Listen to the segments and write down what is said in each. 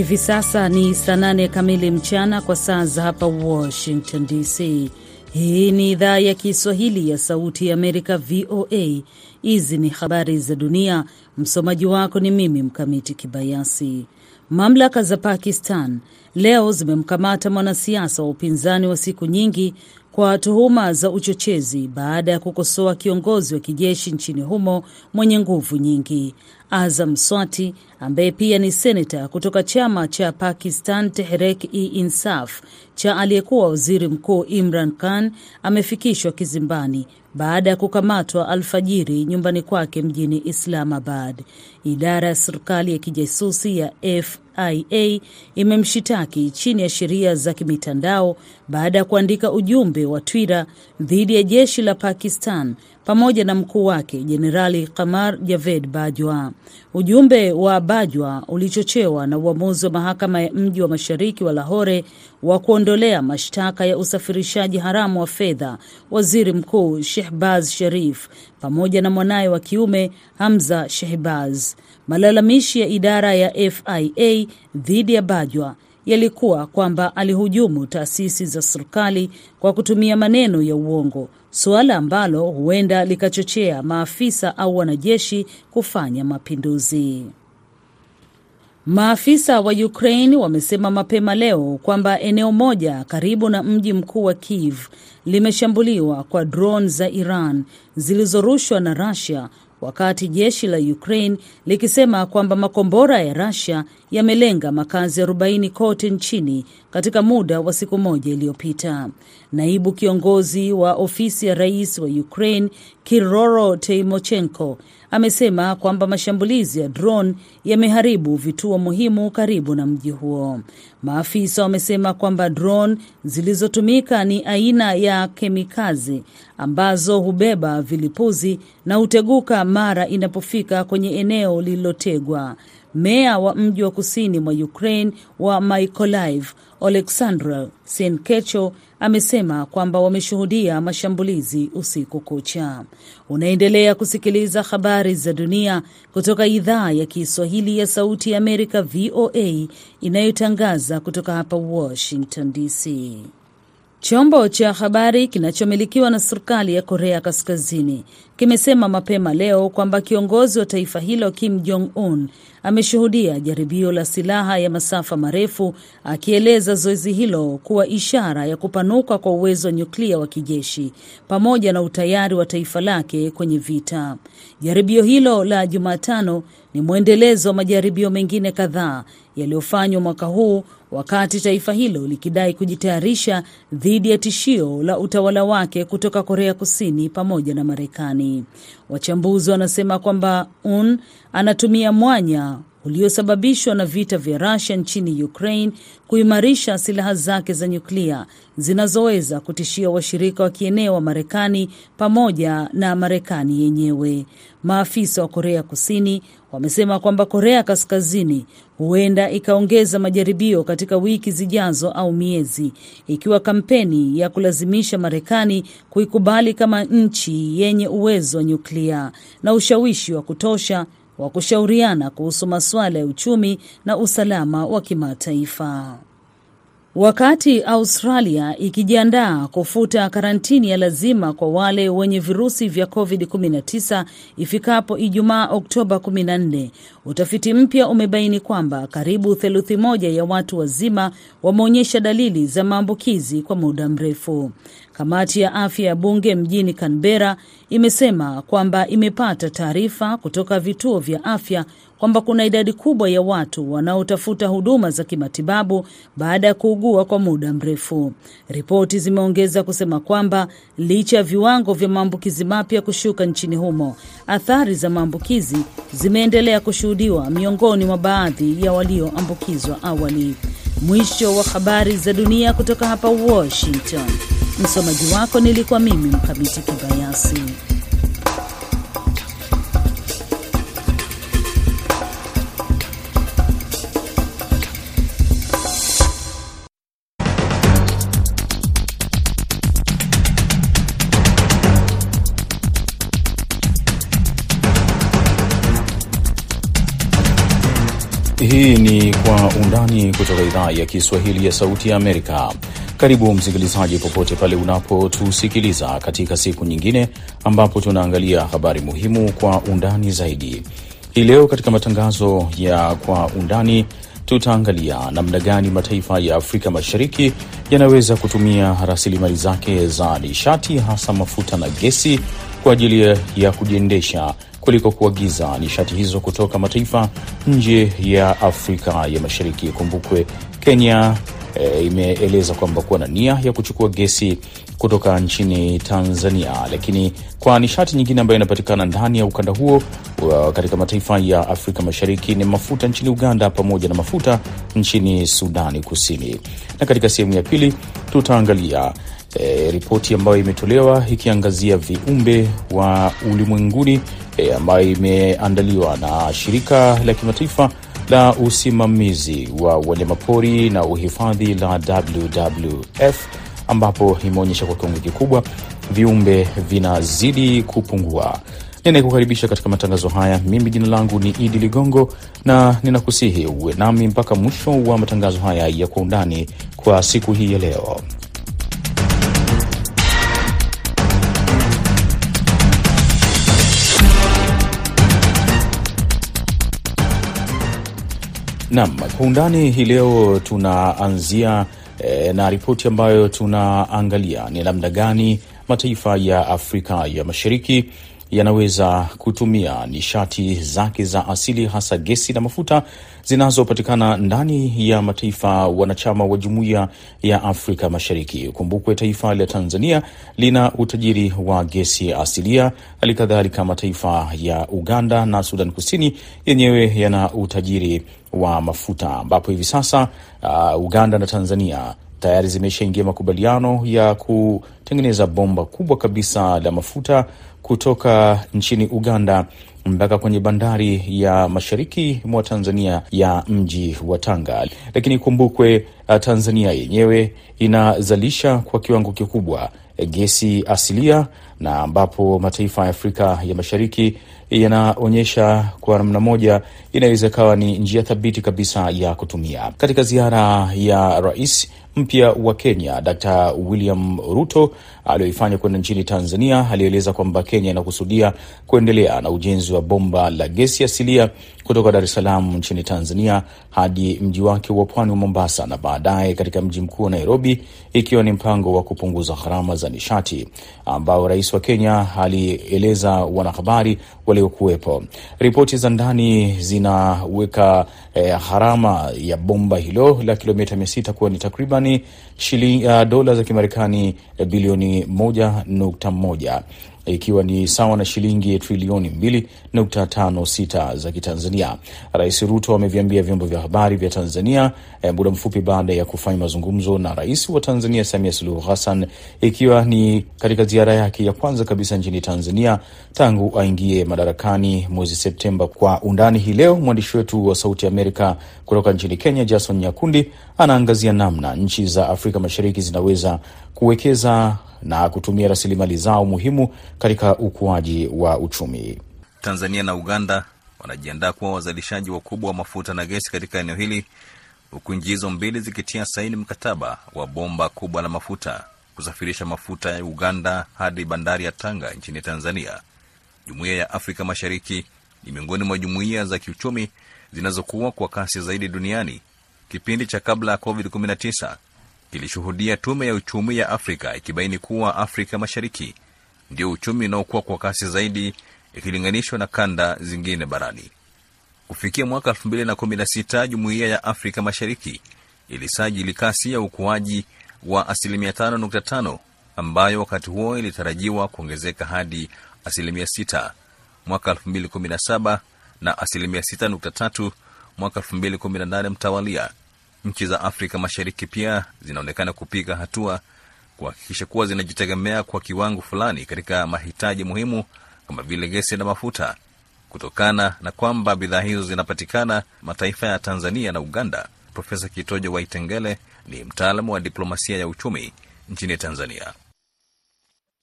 Hivi sasa ni saa nane kamili mchana kwa saa za hapa Washington DC. Hii ni idhaa ya Kiswahili ya Sauti ya Amerika, VOA. Hizi ni habari za dunia. Msomaji wako ni mimi Mkamiti Kibayasi. Mamlaka za Pakistan leo zimemkamata mwanasiasa wa upinzani wa siku nyingi kwa tuhuma za uchochezi baada ya kukosoa kiongozi wa kijeshi nchini humo mwenye nguvu nyingi. Azam Swati ambaye pia ni seneta kutoka chama cha Pakistan Tehrek-e Insaf cha aliyekuwa waziri mkuu Imran Khan amefikishwa kizimbani baada ya kukamatwa alfajiri nyumbani kwake mjini Islamabad. Idara ya serikali ya kijasusi ya FIA imemshitaki chini ya sheria za kimitandao baada ya kuandika ujumbe wa Twitter dhidi ya jeshi la Pakistan pamoja na mkuu wake Jenerali Kamar Javed Bajwa. Ujumbe wa Bajwa ulichochewa na uamuzi wa mahakama ya mji wa mashariki wa Lahore wa kuondolea mashtaka ya usafirishaji haramu wa fedha waziri mkuu Shehbaz Sharif pamoja na mwanaye wa kiume Hamza Shehbaz. Malalamishi ya idara ya FIA dhidi ya Bajwa yalikuwa kwamba alihujumu taasisi za serikali kwa kutumia maneno ya uongo, suala ambalo huenda likachochea maafisa au wanajeshi kufanya mapinduzi. Maafisa wa Ukraine wamesema mapema leo kwamba eneo moja karibu na mji mkuu wa Kiev limeshambuliwa kwa drone za Iran zilizorushwa na Russia wakati jeshi la Ukraine likisema kwamba makombora ya Russia yamelenga makazi 40 kote nchini katika muda wa siku moja iliyopita. Naibu kiongozi wa ofisi ya rais wa Ukraine Kiroro Teimochenko amesema kwamba mashambulizi ya drone yameharibu vituo muhimu karibu na mji huo. Maafisa wamesema kwamba drone zilizotumika ni aina ya kemikazi ambazo hubeba vilipuzi na huteguka mara inapofika kwenye eneo lililotegwa. Meya wa mji wa kusini mwa Ukraine wa Mykolaiv Oleksandr Senkecho amesema kwamba wameshuhudia mashambulizi usiku kucha. Unaendelea kusikiliza habari za dunia kutoka idhaa ya Kiswahili ya Sauti ya Amerika, VOA, inayotangaza kutoka hapa Washington DC. Chombo cha habari kinachomilikiwa na serikali ya Korea Kaskazini kimesema mapema leo kwamba kiongozi wa taifa hilo Kim Jong Un ameshuhudia jaribio la silaha ya masafa marefu, akieleza zoezi hilo kuwa ishara ya kupanuka kwa uwezo wa nyuklia wa kijeshi pamoja na utayari wa taifa lake kwenye vita. Jaribio hilo la Jumatano ni mwendelezo wa majaribio mengine kadhaa yaliyofanywa mwaka huu wakati taifa hilo likidai kujitayarisha dhidi ya tishio la utawala wake kutoka Korea Kusini pamoja na Marekani. Wachambuzi wanasema kwamba Un anatumia mwanya uliosababishwa na vita vya Rusia nchini Ukraine kuimarisha silaha zake za nyuklia zinazoweza kutishia washirika wa kieneo wa Marekani pamoja na Marekani yenyewe. Maafisa wa Korea Kusini wamesema kwamba Korea Kaskazini huenda ikaongeza majaribio katika wiki zijazo au miezi, ikiwa kampeni ya kulazimisha Marekani kuikubali kama nchi yenye uwezo wa nyuklia na ushawishi wa kutosha wa kushauriana kuhusu masuala ya uchumi na usalama wa kimataifa. Wakati Australia ikijiandaa kufuta karantini ya lazima kwa wale wenye virusi vya COVID-19 ifikapo Ijumaa Oktoba 14, utafiti mpya umebaini kwamba karibu theluthi moja ya watu wazima wameonyesha dalili za maambukizi kwa muda mrefu. Kamati ya afya ya bunge mjini Canberra imesema kwamba imepata taarifa kutoka vituo vya afya kwamba kuna idadi kubwa ya watu wanaotafuta huduma za kimatibabu baada ya kuugua kwa muda mrefu. Ripoti zimeongeza kusema kwamba licha ya viwango vya maambukizi mapya kushuka nchini humo, athari za maambukizi zimeendelea kushuhudiwa miongoni mwa baadhi ya walioambukizwa awali. Mwisho wa habari za dunia kutoka hapa Washington. Msomaji wako nilikuwa mimi Mkamiti Kibayasi. Undani kutoka idhaa ya Kiswahili ya Sauti ya Amerika. Karibu msikilizaji, popote pale unapotusikiliza katika siku nyingine ambapo tunaangalia habari muhimu kwa undani zaidi. Hii leo katika matangazo ya Kwa Undani tutaangalia namna gani mataifa ya Afrika Mashariki yanaweza kutumia rasilimali zake za nishati, hasa mafuta na gesi kwa ajili ya kujiendesha kuliko kuagiza nishati hizo kutoka mataifa nje ya Afrika ya Mashariki. Kumbukwe Kenya e, imeeleza kwamba kuwa na nia ya kuchukua gesi kutoka nchini Tanzania, lakini kwa nishati nyingine ambayo inapatikana ndani ya ukanda huo katika mataifa ya Afrika Mashariki ni mafuta nchini Uganda pamoja na mafuta nchini Sudani Kusini. Na katika sehemu ya pili tutaangalia E, ripoti ambayo imetolewa ikiangazia viumbe wa ulimwenguni e, ambayo imeandaliwa na shirika la kimataifa la usimamizi wa wanyamapori na uhifadhi la WWF, ambapo imeonyesha kwa kiwango kikubwa viumbe vinazidi kupungua. Ninayekukaribisha katika matangazo haya, mimi jina langu ni Idi Ligongo na ninakusihi uwe nami mpaka mwisho wa matangazo haya ya kwa undani kwa siku hii ya leo. Naam, kwa undani hii leo tunaanzia e, na ripoti ambayo tunaangalia ni namna gani mataifa ya Afrika ya Mashariki yanaweza kutumia nishati zake za asili hasa gesi na mafuta zinazopatikana ndani ya mataifa wanachama wa Jumuiya ya Afrika Mashariki. Kumbukwe taifa la Tanzania lina utajiri wa gesi asilia, hali kadhalika mataifa ya Uganda na Sudan Kusini yenyewe yana utajiri wa mafuta, ambapo hivi sasa uh, Uganda na Tanzania tayari zimeshaingia makubaliano ya kutengeneza bomba kubwa kabisa la mafuta kutoka nchini Uganda mpaka kwenye bandari ya mashariki mwa Tanzania ya mji wa Tanga. Lakini kumbukwe, Tanzania yenyewe inazalisha kwa kiwango kikubwa gesi asilia, na ambapo mataifa ya Afrika ya Mashariki yanaonyesha kwa namna moja inaweza ikawa ni njia thabiti kabisa ya kutumia. Katika ziara ya rais mpya wa Kenya Dkt William Ruto aliyoifanya kwenda nchini Tanzania, alieleza kwamba Kenya inakusudia kuendelea na ujenzi wa bomba la gesi asilia kutoka Dar es Salaam nchini Tanzania hadi mji wake wa pwani wa Mombasa na baadaye katika mji mkuu wa Nairobi, ikiwa ni mpango wa kupunguza gharama za nishati ambao rais wa Kenya alieleza wanahabari waliokuwepo. Ripoti za ndani zinaweka eh, gharama ya bomba hilo la kilomita mia sita kuwa ni takribani uh, dola za Kimarekani eh, bilioni moja nukta moja ikiwa ni sawa na shilingi trilioni mbili nukta tano sita za Kitanzania. Rais Ruto ameviambia vyombo vya habari vya Tanzania eh, muda mfupi baada ya kufanya mazungumzo na rais wa Tanzania Samia Suluhu Hassan, ikiwa ni katika ziara yake ya kwanza kabisa nchini Tanzania tangu aingie madarakani mwezi Septemba. Kwa undani hii leo, mwandishi wetu wa Sauti Amerika kutoka nchini Kenya Jason Nyakundi anaangazia namna nchi za Afrika Mashariki zinaweza kuwekeza na kutumia rasilimali zao muhimu katika ukuaji wa uchumi. Tanzania na Uganda wanajiandaa kuwa wazalishaji wakubwa wa mafuta na gesi katika eneo hili, huku nchi hizo mbili zikitia saini mkataba wa bomba kubwa la mafuta kusafirisha mafuta ya Uganda hadi bandari ya Tanga nchini Tanzania. Jumuiya ya Afrika Mashariki ni miongoni mwa jumuiya za kiuchumi zinazokuwa kwa kasi zaidi duniani. Kipindi cha kabla ya COVID-19 kilishuhudia Tume ya Uchumi ya Afrika ikibaini kuwa Afrika Mashariki ndio uchumi unaokuwa kwa kasi zaidi ikilinganishwa na kanda zingine barani. Kufikia mwaka 2016 jumuiya ya Afrika Mashariki ilisajili kasi ya ukuaji wa asilimia 5.5 ambayo wakati huo ilitarajiwa kuongezeka hadi asilimia 6 mwaka 2017 na asilimia 6.3 mwaka 2018 mtawalia. Nchi za Afrika Mashariki pia zinaonekana kupiga hatua kuhakikisha kuwa zinajitegemea kwa kiwango fulani katika mahitaji muhimu kama vile gesi na mafuta, kutokana na kwamba bidhaa hizo zinapatikana mataifa ya Tanzania na Uganda. Profesa Kitojo Waitengele ni mtaalamu wa diplomasia ya uchumi nchini Tanzania.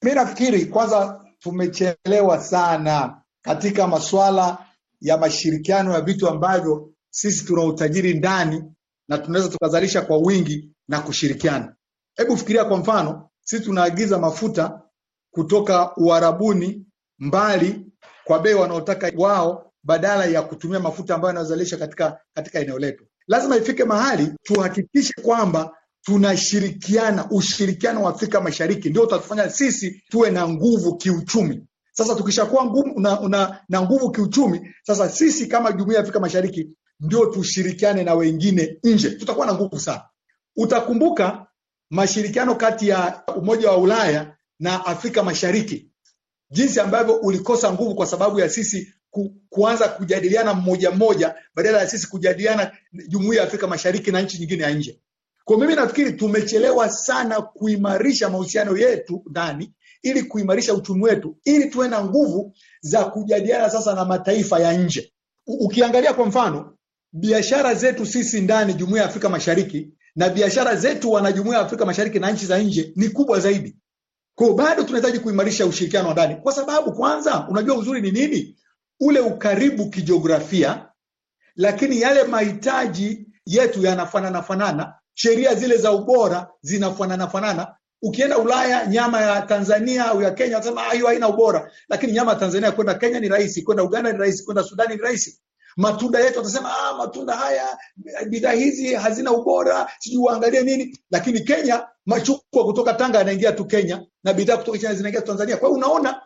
Mi nafikiri kwanza tumechelewa sana katika masuala ya mashirikiano ya vitu ambavyo sisi tuna utajiri ndani na tunaweza tukazalisha kwa wingi na kushirikiana. Hebu fikiria kwa mfano, sisi tunaagiza mafuta kutoka Uarabuni mbali kwa bei wanaotaka wao, badala ya kutumia mafuta ambayo yanazalisha katika, katika eneo letu. Lazima ifike mahali tuhakikishe kwamba tunashirikiana. Ushirikiano wa Afrika Mashariki ndio utatufanya sisi tuwe na nguvu kiuchumi. Sasa tukishakuwa na, na, na nguvu kiuchumi, sasa sisi kama Jumuiya ya Afrika Mashariki ndio tushirikiane na wengine nje, tutakuwa na nguvu sana. Utakumbuka mashirikiano kati ya Umoja wa Ulaya na Afrika Mashariki, jinsi ambavyo ulikosa nguvu kwa sababu ya sisi ku, kuanza kujadiliana mmoja mmoja badala ya sisi kujadiliana Jumuiya ya Afrika Mashariki na nchi nyingine ya nje. Kwa mimi nafikiri tumechelewa sana kuimarisha mahusiano yetu ndani ili kuimarisha uchumi wetu ili tuwe na nguvu za kujadiliana sasa na mataifa ya nje. Ukiangalia kwa mfano biashara zetu sisi ndani Jumuiya ya Afrika Mashariki na biashara zetu wana Jumuiya ya Afrika Mashariki na nchi za nje ni kubwa zaidi. Kwa bado tunahitaji kuimarisha ushirikiano wa ndani, kwa sababu kwanza, unajua uzuri ni nini? Ule ukaribu kijiografia, lakini yale mahitaji yetu yanafanana fanana, sheria zile za ubora zinafanana fanana. Ukienda Ulaya, nyama ya Tanzania au ya Kenya watasema hiyo haina ubora, lakini nyama ya Tanzania kwenda Kenya ni rahisi, kwenda Uganda ni rahisi, kwenda Sudani ni rahisi. Matunda yetu watasema ah, matunda haya bidhaa hizi hazina ubora, sijui waangalie nini. Lakini Kenya, machungwa kutoka Tanga yanaingia tu Kenya na bidhaa kutoka China zinaingia Tanzania. Kwa hiyo unaona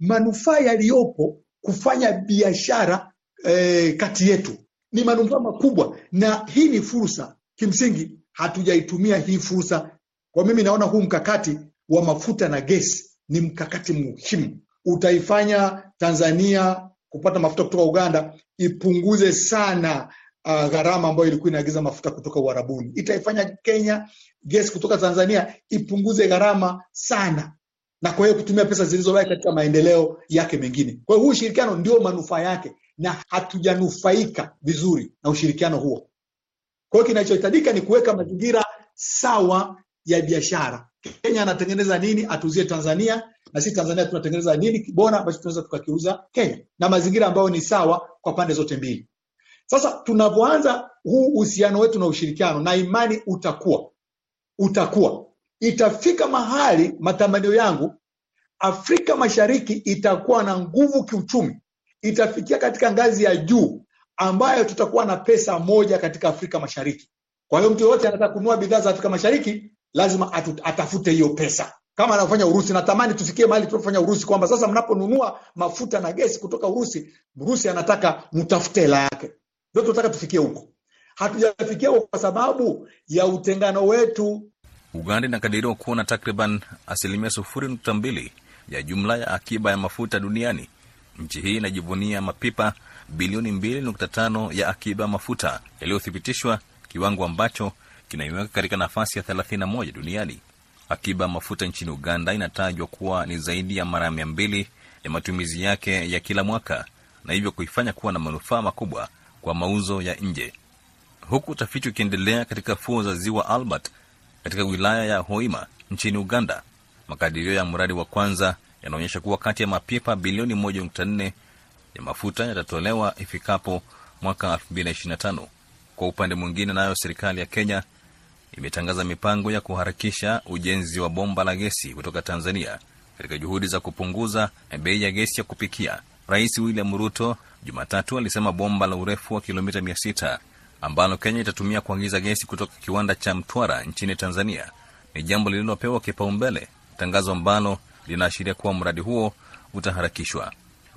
manufaa yaliyopo kufanya biashara eh, kati yetu ni manufaa makubwa, na hii ni fursa. Kimsingi hatujaitumia hii fursa. Kwa mimi naona huu mkakati wa mafuta na gesi ni mkakati muhimu, utaifanya Tanzania kupata mafuta kutoka Uganda ipunguze sana uh, gharama ambayo ilikuwa inaagiza mafuta kutoka Uarabuni. Itaifanya Kenya gesi kutoka Tanzania ipunguze gharama sana, na kwa hiyo kutumia pesa zilizobaki katika maendeleo yake mengine. Kwa hiyo huu ushirikiano ndio manufaa yake, na hatujanufaika vizuri na ushirikiano huo. Kwa hiyo kinachohitajika ni kuweka mazingira sawa ya biashara. Kenya anatengeneza nini atuzie Tanzania, na sisi Tanzania tunatengeneza nini bora ambacho tunaweza tukakiuza Kenya, na mazingira ambayo ni sawa kwa pande zote mbili. Sasa tunapoanza huu uhusiano wetu na ushirikiano, na imani utakuwa utakuwa itafika mahali, matamanio yangu, Afrika Mashariki itakuwa na nguvu kiuchumi, itafikia katika ngazi ya juu ambayo tutakuwa na pesa moja katika Afrika Mashariki. Kwa hiyo mtu yoyote anataka kununua bidhaa za Afrika Mashariki lazima atafute hiyo pesa kama anavyofanya Urusi. Natamani tufikie mahali tunapofanya Urusi, kwamba sasa mnaponunua mafuta na gesi kutoka Urusi, Urusi anataka mtafute hela yake. Ndio tunataka tufikie huko. Hatujafikia huko kwa sababu ya utengano wetu. Uganda inakadiriwa kuwa na takriban asilimia sufuri nukta mbili ya jumla ya akiba ya mafuta duniani. Nchi hii inajivunia mapipa bilioni mbili nukta tano ya akiba ya mafuta yaliyothibitishwa, kiwango ambacho kinaiweka katika nafasi ya 31 duniani. Akiba mafuta nchini Uganda inatajwa kuwa ni zaidi ya mara mia mbili ya matumizi yake ya kila mwaka, na hivyo kuifanya kuwa na manufaa makubwa kwa mauzo ya nje, huku utafiti ukiendelea katika fuo za ziwa Albert katika wilaya ya Hoima nchini Uganda. Makadirio ya mradi wa kwanza yanaonyesha kuwa kati ya mapipa bilioni 1.4 ya mafuta yatatolewa ifikapo mwaka 2025. Kwa upande mwingine, nayo serikali ya Kenya imetangaza mipango ya kuharakisha ujenzi wa bomba la gesi kutoka Tanzania katika juhudi za kupunguza bei ya gesi ya kupikia. Rais William Ruto Jumatatu alisema bomba la urefu wa kilomita 600 ambalo Kenya itatumia kuagiza gesi kutoka kiwanda cha Mtwara nchini Tanzania ni jambo lililopewa kipaumbele, tangazo ambalo linaashiria kuwa mradi huo utaharakishwa.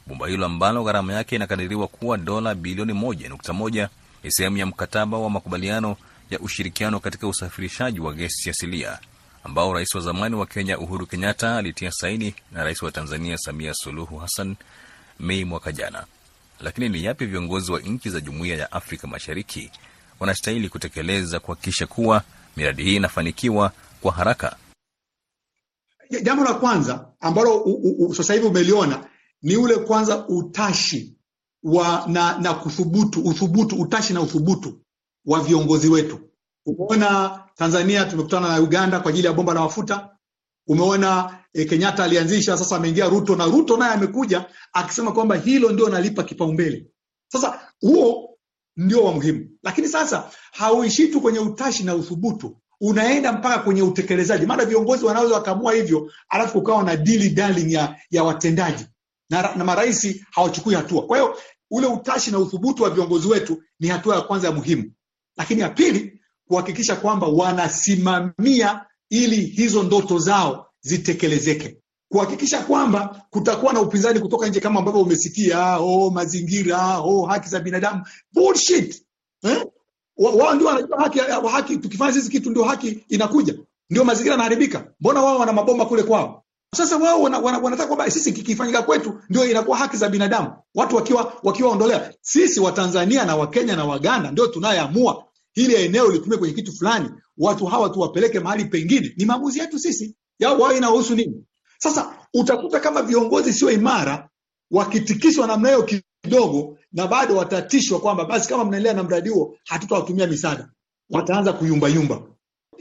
Bomba hilo ambalo gharama yake inakadiriwa kuwa dola bilioni 1.1 ni sehemu ya mkataba wa makubaliano ya ushirikiano katika usafirishaji wa gesi asilia ambao rais wa zamani wa Kenya Uhuru Kenyatta alitia saini na rais wa Tanzania Samia Suluhu Hassan Mei mwaka jana. Lakini ni yapi viongozi wa nchi za Jumuiya ya Afrika Mashariki wanastahili kutekeleza kuhakikisha kuwa miradi hii inafanikiwa kwa haraka? Jambo la kwanza ambalo sasa hivi umeliona ni ule kwanza utashi wa na, na kuthubutu uthubutu utashi na uthubutu wa viongozi wetu. Umeona Tanzania tumekutana na Uganda kwa ajili ya bomba la mafuta. Umeona e, Kenyatta alianzisha, sasa ameingia Ruto na Ruto naye amekuja akisema kwamba hilo ndio nalipa kipaumbele. Sasa huo ndio wa muhimu. Lakini sasa hauishi tu kwenye utashi na uthubutu, unaenda mpaka kwenye utekelezaji. Maana viongozi wanaweza wakaamua hivyo, alafu ukawa na dili darling ya, ya watendaji na, na marais hawachukui hatua. Kwa hiyo ule utashi na uthubutu wa viongozi wetu ni hatua ya kwanza ya muhimu, lakini ya pili kuhakikisha kwamba wanasimamia ili hizo ndoto zao zitekelezeke, kuhakikisha kwamba kutakuwa na upinzani kutoka nje, kama ambavyo umesikia oh, mazingira oh, haki za binadamu bullshit eh? Wao ndio wanajua haki, haki. Tukifanya sisi kitu ndio haki inakuja, ndio mazingira yanaharibika. Mbona wao wana mabomba kule kwao? Sasa wao wana, wana, wanataka kwamba sisi kikifanyika kwetu ndio inakuwa haki za binadamu, watu wakiwa wakiwaondolea. Sisi Watanzania na Wakenya na Waganda ndio tunayeamua hili eneo litumie kwenye kitu fulani, watu hawa tuwapeleke mahali pengine. Ni maamuzi yetu sisi, yao wao inahusu nini? Sasa utakuta kama viongozi sio imara, wakitikiswa namna hiyo kidogo, na bado watatishwa kwamba basi, kama mnaendelea na mradi huo, hatutawatumia misaada, wataanza kuyumbayumba.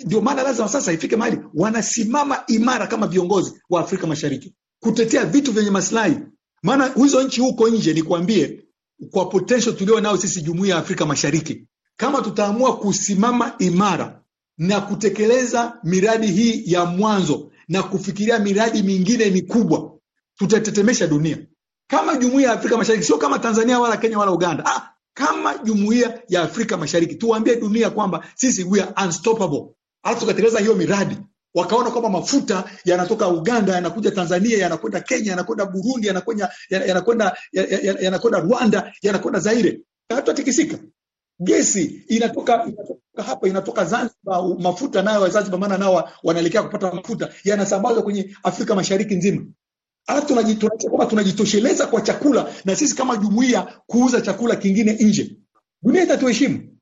Ndio maana lazima sasa ifike mahali wanasimama imara kama viongozi wa Afrika Mashariki kutetea vitu vyenye maslahi. Maana hizo nchi huko nje, nikwambie, kwa potential tulio nao sisi jumuiya ya Afrika Mashariki, kama tutaamua kusimama imara na kutekeleza miradi hii ya mwanzo na kufikiria miradi mingine mikubwa, tutatetemesha dunia kama jumuiya ya Afrika Mashariki, sio kama Tanzania wala Kenya wala Uganda. Ah, kama jumuiya ya Afrika Mashariki tuwaambie dunia kwamba sisi we are unstoppable, alafu tukatekeleza hiyo miradi, wakaona kwamba mafuta yanatoka Uganda yanakuja Tanzania, yanakwenda Kenya, yanakwenda Burundi, yanakwenda yanakwenda Rwanda, yanakwenda Zaire, hatutatikisika. Gesi inatoka inatoka hapa, inatoka Zanzibar, mafuta nayo Zanzibar, maana nao wanaelekea kupata mafuta, yanasambazwa kwenye Afrika Mashariki nzima alafu tunajitoa kwamba tunajitosheleza kwa chakula, na sisi kama jumuiya kuuza chakula kingine nje, dunia itatuheshimu.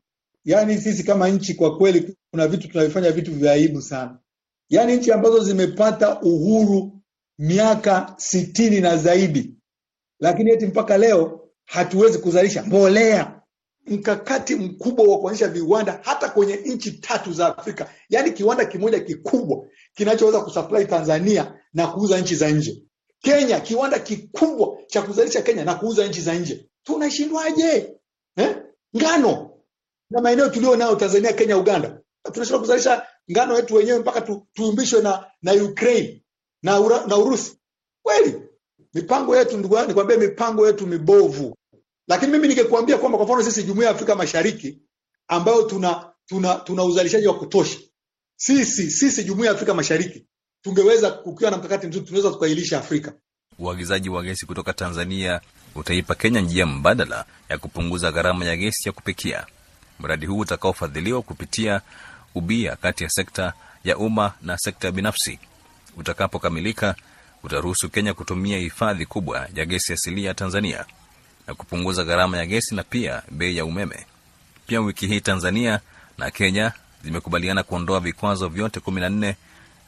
Yaani sisi kama nchi kwa kweli, kuna vitu tunavifanya vitu vya aibu sana. Yaani nchi ambazo zimepata uhuru miaka sitini na zaidi, lakini eti mpaka leo hatuwezi kuzalisha mbolea. Mkakati mkubwa wa kuanzisha viwanda hata kwenye nchi tatu za Afrika, yaani kiwanda kimoja kikubwa kinachoweza kusupply Tanzania na kuuza nchi za nje. Kenya kiwanda kikubwa cha kuzalisha Kenya na kuuza nchi za nje. Tunashindwaje eh? Ngano na maeneo tulio nayo Tanzania, Kenya, Uganda, tunashindwa kuzalisha ngano yetu wenyewe mpaka tu, tuumbishwe na na Ukraine na, ura, na Urusi. Kweli mipango yetu, ndugu nikwambie mipango yetu mibovu. Lakini mimi ningekuambia kwamba kwa mfano sisi Jumuiya ya Afrika Mashariki ambayo tuna tuna tuna uzalishaji wa kutosha, sisi sisi Jumuiya ya Afrika Mashariki tungeweza kukiwa na mkakati mzuri, tunaweza tukailisha Afrika. Uagizaji wa gesi kutoka Tanzania utaipa Kenya njia mbadala ya kupunguza gharama ya gesi ya kupikia. Mradi huu utakaofadhiliwa kupitia ubia kati ya sekta ya umma na sekta binafsi, utakapokamilika utaruhusu Kenya kutumia hifadhi kubwa ya gesi asilia ya Tanzania na kupunguza gharama ya gesi na pia bei ya umeme. Pia wiki hii Tanzania na Kenya zimekubaliana kuondoa vikwazo vyote kumi na nne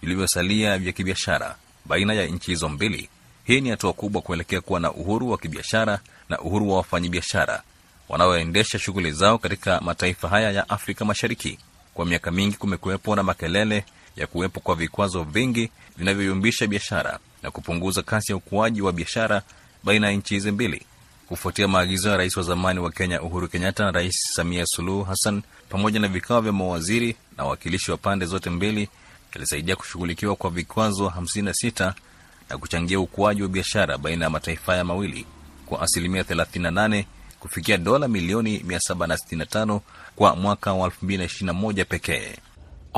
vilivyosalia vya kibiashara baina ya nchi hizo mbili. Hii ni hatua kubwa kuelekea kuwa na uhuru wa kibiashara na uhuru wa wafanyabiashara wanaoendesha shughuli zao katika mataifa haya ya Afrika Mashariki. Kwa miaka mingi kumekuwepo na makelele ya kuwepo kwa vikwazo vingi vinavyoyumbisha biashara na kupunguza kasi ya ukuaji wa biashara baina ya nchi hizi mbili. Kufuatia maagizo ya rais wa zamani wa Kenya Uhuru Kenyatta na Rais Samia Suluhu Hassan pamoja na vikao vya mawaziri na wawakilishi wa pande zote mbili yalisaidia kushughulikiwa kwa vikwazo 56 na kuchangia ukuaji wa biashara baina ya mataifa haya mawili kwa asilimia 38 kufikia dola milioni 765 kwa mwaka wa 2021 pekee.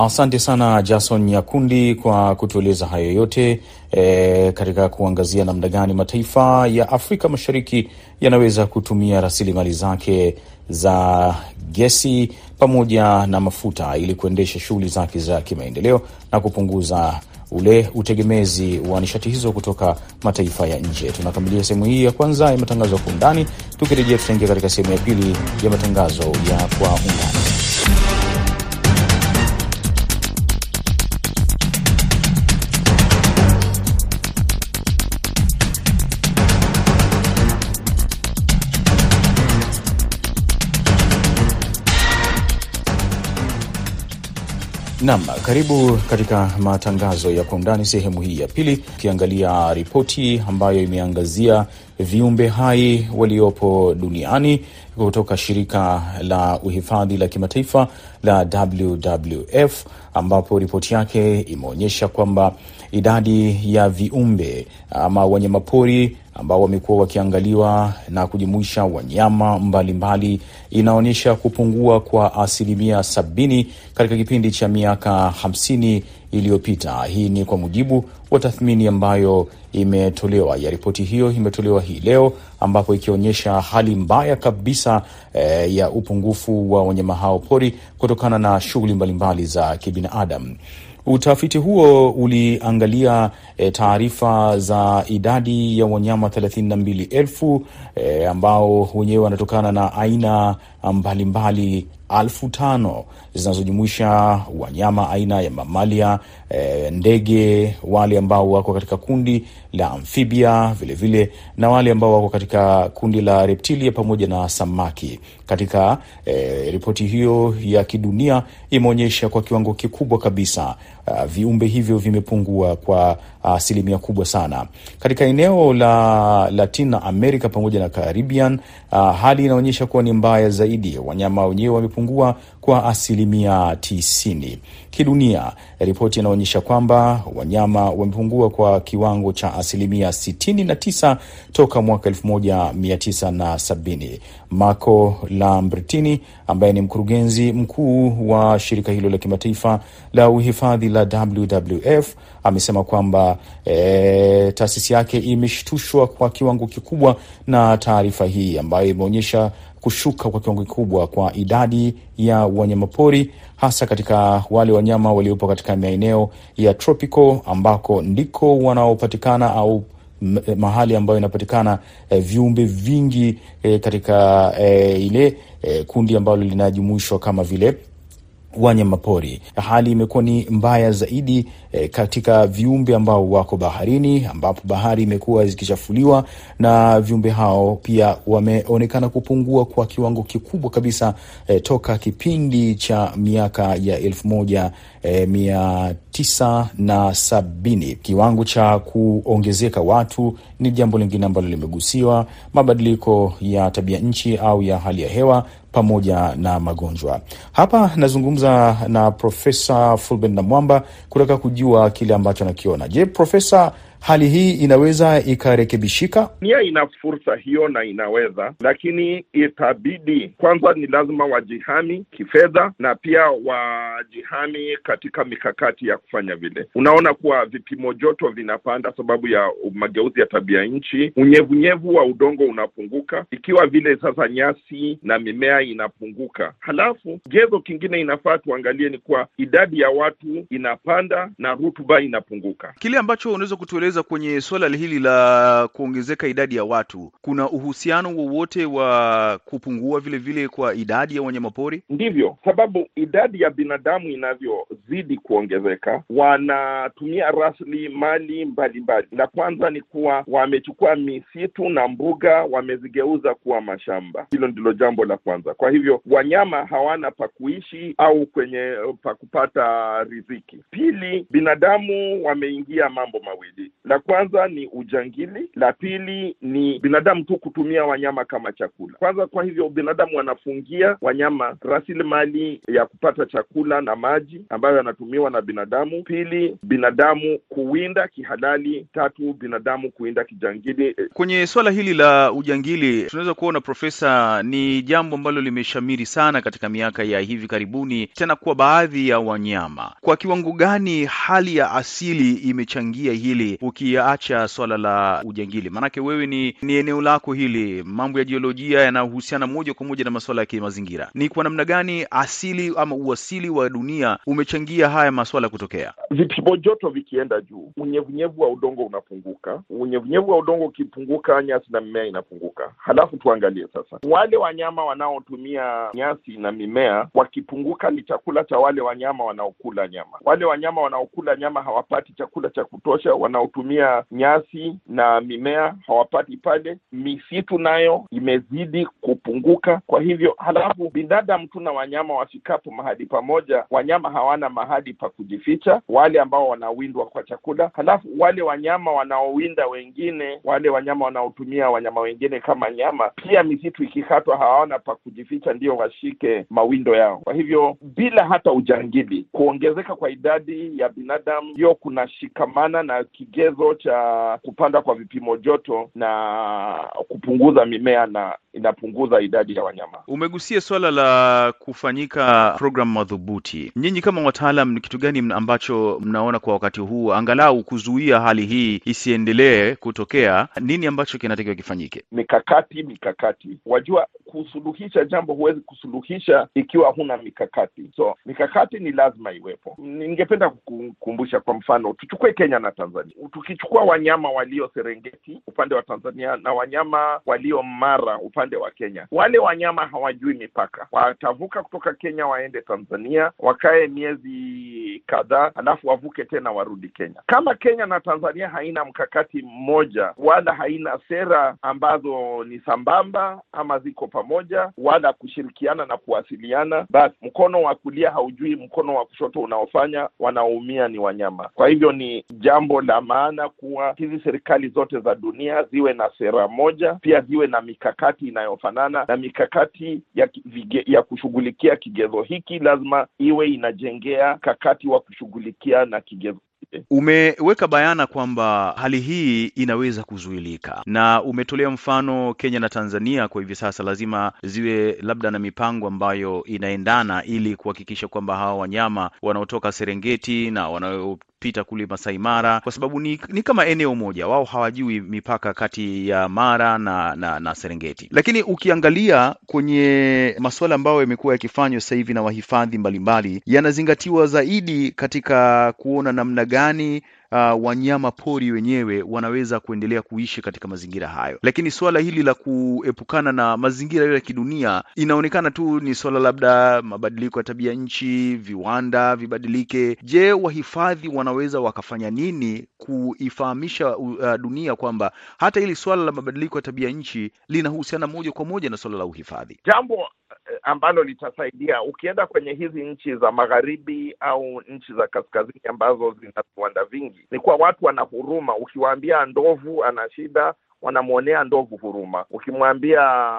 Asante sana Jason Nyakundi kwa kutueleza hayo yote e, katika kuangazia namna gani mataifa ya Afrika Mashariki yanaweza kutumia rasilimali zake za gesi pamoja na mafuta ili kuendesha shughuli zake za kimaendeleo na kupunguza ule utegemezi wa nishati hizo kutoka mataifa ya nje. Tunakamilisha sehemu hii ya kwanza ya matangazo ya kwa undani. Tukirejea tutaingia katika sehemu ya pili ya matangazo ya kwa undani. Nam, karibu katika matangazo ya kwa undani sehemu hii ya pili, ukiangalia ripoti ambayo imeangazia viumbe hai waliopo duniani kutoka shirika la uhifadhi la kimataifa la WWF, ambapo ripoti yake imeonyesha kwamba idadi ya viumbe ama wanyamapori ambao wamekuwa wakiangaliwa na kujumuisha wanyama mbalimbali inaonyesha kupungua kwa asilimia sabini katika kipindi cha miaka hamsini iliyopita. Hii ni kwa mujibu wa tathmini ambayo imetolewa ya ripoti hiyo imetolewa hii leo, ambapo ikionyesha hali mbaya kabisa eh, ya upungufu wa wanyama hao pori kutokana na shughuli mbalimbali za kibinadamu. Utafiti huo uliangalia e, taarifa za idadi ya wanyama thelathini na mbili elfu e, ambao wenyewe wanatokana na aina mbalimbali alfu tano zinazojumuisha wanyama aina ya mamalia e, ndege, wale ambao wako katika kundi la amfibia vilevile vile, na wale ambao wako katika kundi la reptilia pamoja na samaki. Katika e, ripoti hiyo ya kidunia imeonyesha kwa kiwango kikubwa kabisa uh, viumbe hivyo vimepungua kwa asilimia kubwa sana katika eneo la Latin America pamoja na Caribbean. Uh, hali inaonyesha kuwa ni mbaya zaidi, wanyama wenyewe wamepungua kwa asilimia tisini. Kidunia, ripoti inaonyesha kwamba wanyama wamepungua kwa kiwango cha asilimia sitini na tisa toka mwaka elfu moja mia tisa na sabini. Marco Lambertini ambaye ni mkurugenzi mkuu wa shirika hilo la kimataifa la uhifadhi la WWF amesema kwamba e, taasisi yake imeshtushwa kwa kiwango kikubwa na taarifa hii ambayo imeonyesha kushuka kwa kiwango kikubwa kwa idadi ya wanyamapori hasa katika wale wanyama waliopo katika maeneo ya tropical ambako ndiko wanaopatikana au mahali ambayo inapatikana eh, viumbe vingi eh, katika eh, ile eh, kundi ambalo linajumuishwa kama vile wanyamapori. Hali imekuwa ni mbaya zaidi e, katika viumbe ambao wako baharini, ambapo bahari imekuwa zikichafuliwa na viumbe hao pia wameonekana kupungua kwa kiwango kikubwa kabisa e, toka kipindi cha miaka ya elfu moja e, mia tisa na sabini. Kiwango cha kuongezeka watu ni jambo lingine ambalo limegusiwa, mabadiliko ya tabia nchi au ya hali ya hewa pamoja na magonjwa. Hapa nazungumza na Profesa Fulben Namwamba kutaka kujua kile ambacho anakiona. Je, Profesa, hali hii inaweza ikarekebishika? Nia ina fursa hiyo na inaweza, lakini itabidi kwanza, ni lazima wajihami kifedha na pia wajihami katika mikakati ya kufanya vile. Unaona kuwa vipimo joto vinapanda sababu ya mageuzi ya tabia nchi, unyevunyevu wa udongo unapunguka, ikiwa vile sasa nyasi na mimea inapunguka. Halafu gezo kingine inafaa tuangalie ni kuwa idadi ya watu inapanda na rutuba inapunguka. Kile ambacho unaweza kutueleza kwenye swala hili la kuongezeka idadi ya watu, kuna uhusiano wowote wa kupungua vile vile kwa idadi ya wanyamapori? Ndivyo sababu idadi ya binadamu inavyozidi kuongezeka, wanatumia rasilimali mbalimbali. La kwanza ni kuwa wamechukua misitu na mbuga, wamezigeuza kuwa mashamba. Hilo ndilo jambo la kwanza. Kwa hivyo wanyama hawana pa kuishi au kwenye pa kupata riziki. Pili, binadamu wameingia mambo mawili. La kwanza ni ujangili, la pili ni binadamu tu kutumia wanyama kama chakula. Kwanza, kwa hivyo binadamu wanafungia wanyama rasilimali ya kupata chakula na maji ambayo yanatumiwa na binadamu. Pili, binadamu kuwinda kihalali. Tatu, binadamu kuwinda kijangili. Kwenye suala hili la ujangili, tunaweza kuona Profesa, ni jambo ambalo limeshamiri sana katika miaka ya hivi karibuni, tena kwa baadhi ya wanyama. Kwa kiwango gani hali ya asili imechangia hili, ukiacha swala la ujangili? Maanake wewe ni ni eneo lako hili, mambo ya jiolojia yanahusiana moja kwa moja na masuala ya kimazingira. Ni kwa namna gani asili ama uasili wa dunia umechangia haya masuala kutokea? Vipimo joto vikienda juu, unyevunyevu wa udongo unapunguka. Unyevunyevu wa udongo ukipunguka, nyasi na mimea inapunguka. Halafu tuangalie sasa, wale wanyama wanaotumia nyasi na mimea wakipunguka, ni chakula cha wale wanyama wanaokula nyama. Wale wanyama wanaokula nyama hawapati chakula cha kutosha, wanaotumia kutumia nyasi na mimea hawapati pale. Misitu nayo imezidi kupunguka. Kwa hivyo, halafu binadamu tu na wanyama wafikapo mahali pamoja, wanyama hawana mahali pa kujificha, wale ambao wanawindwa kwa chakula. Halafu wale wanyama wanaowinda wengine, wale wanyama wanaotumia wanyama wengine kama nyama, pia misitu ikikatwa hawana pa kujificha, ndio washike mawindo yao. Kwa hivyo, bila hata ujangili, kuongezeka kwa idadi ya binadamu ndio kunashikamana na kigezo cha kupanda kwa vipimo joto na kupunguza mimea na inapunguza idadi ya wanyama. Umegusia swala la kufanyika programu madhubuti. Nyinyi kama wataalam, ni kitu gani ambacho mnaona kwa wakati huu angalau kuzuia hali hii isiendelee kutokea? Nini ambacho kinatakiwa kifanyike? Mikakati, mikakati. Wajua, kusuluhisha jambo huwezi kusuluhisha ikiwa huna mikakati, so mikakati ni lazima iwepo. Ningependa kukumbusha, kwa mfano, tuchukue Kenya na Tanzania. Tukichukua wanyama walio Serengeti upande wa Tanzania na wanyama walio Mara upande wa Kenya, wale wanyama hawajui mipaka. Watavuka kutoka Kenya waende Tanzania, wakae miezi kadhaa, alafu wavuke tena warudi Kenya. Kama Kenya na Tanzania haina mkakati mmoja, wala haina sera ambazo ni sambamba ama ziko pamoja, wala kushirikiana na kuwasiliana, basi mkono wa kulia haujui mkono wa kushoto unaofanya, wanaoumia ni wanyama. Kwa hivyo ni jambo la maana kuwa hizi serikali zote za dunia ziwe na sera moja, pia ziwe na mikakati inayofanana na mikakati ya, vige, ya kushughulikia kigezo hiki lazima iwe inajengea mkakati wa kushughulikia na kigezo Umeweka bayana kwamba hali hii inaweza kuzuilika na umetolea mfano Kenya na Tanzania kwa hivi sasa. Lazima ziwe labda na mipango ambayo inaendana ili kuhakikisha kwamba hawa wanyama wanaotoka Serengeti na wanaopita kule Masai Mara, kwa sababu ni, ni kama eneo moja, wao hawajui mipaka kati ya Mara na, na, na Serengeti. Lakini ukiangalia kwenye masuala ambayo yamekuwa yakifanywa sasa hivi na wahifadhi mbalimbali, yanazingatiwa zaidi katika kuona namna gani Uh, wanyama pori wenyewe wanaweza kuendelea kuishi katika mazingira hayo, lakini suala hili la kuepukana na mazingira ya kidunia inaonekana tu ni suala labda mabadiliko ya tabia nchi, viwanda vibadilike. Je, wahifadhi wanaweza wakafanya nini kuifahamisha uh, dunia kwamba hata hili suala la mabadiliko ya tabia nchi linahusiana moja kwa moja na suala la uhifadhi? Jambo ambalo litasaidia ukienda kwenye hizi nchi za magharibi au nchi za kaskazini ambazo zina viwanda vingi, ni kuwa watu wana huruma. Ukiwaambia ndovu ana shida wanamwonea ndovu huruma. Ukimwambia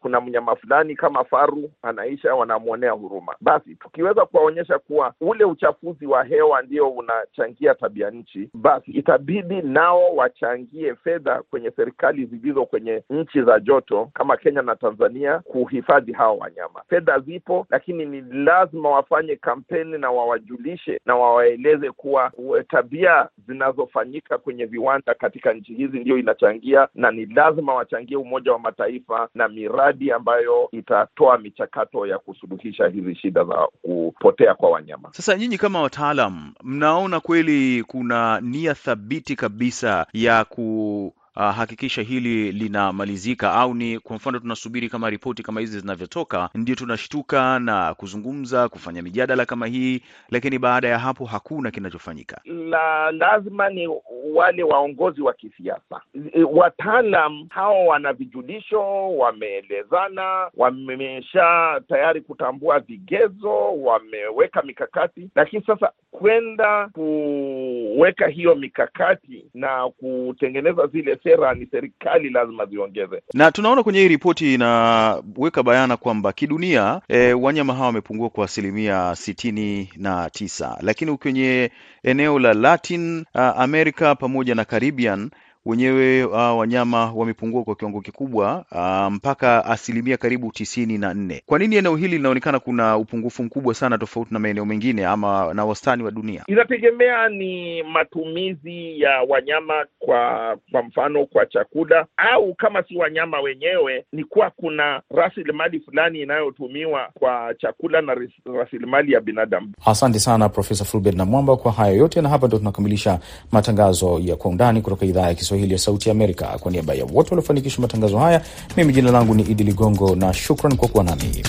kuna mnyama fulani kama faru anaisha, wanamwonea huruma. Basi tukiweza kuwaonyesha kuwa ule uchafuzi wa hewa ndio unachangia tabia nchi, basi itabidi nao wachangie fedha kwenye serikali zilizo kwenye nchi za joto kama Kenya na Tanzania kuhifadhi hawa wanyama. Fedha zipo, lakini ni lazima wafanye kampeni na wawajulishe na wawaeleze kuwa tabia zinazofanyika kwenye viwanda katika nchi hizi ndio inachangia na ni lazima wachangie Umoja wa Mataifa na miradi ambayo itatoa michakato ya kusuluhisha hizi shida za kupotea kwa wanyama. Sasa nyinyi kama wataalam, mnaona kweli kuna nia thabiti kabisa ya ku Uh, hakikisha hili linamalizika au ni kwa mfano tunasubiri kama ripoti kama hizi zinavyotoka ndio tunashtuka na kuzungumza kufanya mijadala kama hii, lakini baada ya hapo hakuna kinachofanyika? La, lazima ni wale waongozi wa kisiasa. Wataalam hao wana vijulisho, wameelezana, wamesha tayari kutambua vigezo, wameweka mikakati, lakini sasa kwenda kuweka hiyo mikakati na kutengeneza zile sera ni serikali lazima ziongeze. Na tunaona kwenye hii ripoti inaweka bayana kwamba kidunia, e, wanyama hawa wamepungua kwa asilimia sitini na tisa, lakini kwenye eneo la Latin uh, America pamoja na Caribbean wenyewe uh, wanyama wamepungua kwa kiwango kikubwa uh, mpaka asilimia karibu tisini na nne. Kwa nini eneo hili linaonekana kuna upungufu mkubwa sana tofauti na maeneo mengine ama na wastani wa dunia? Inategemea ni matumizi ya wanyama, kwa kwa mfano kwa chakula, au kama si wanyama wenyewe, ni kuwa kuna rasilimali fulani inayotumiwa kwa chakula na rasilimali ya binadamu. Asante sana Profesa Fulbert Namwamba kwa hayo yote, na hapa ndo tunakamilisha matangazo ya Kwa Undani kutoka idhaa ya Kiswahili ya Sauti Amerika. Kwa niaba ya wote waliofanikisha matangazo haya, mimi jina langu ni Idi Ligongo na shukran kwa kuwa nami.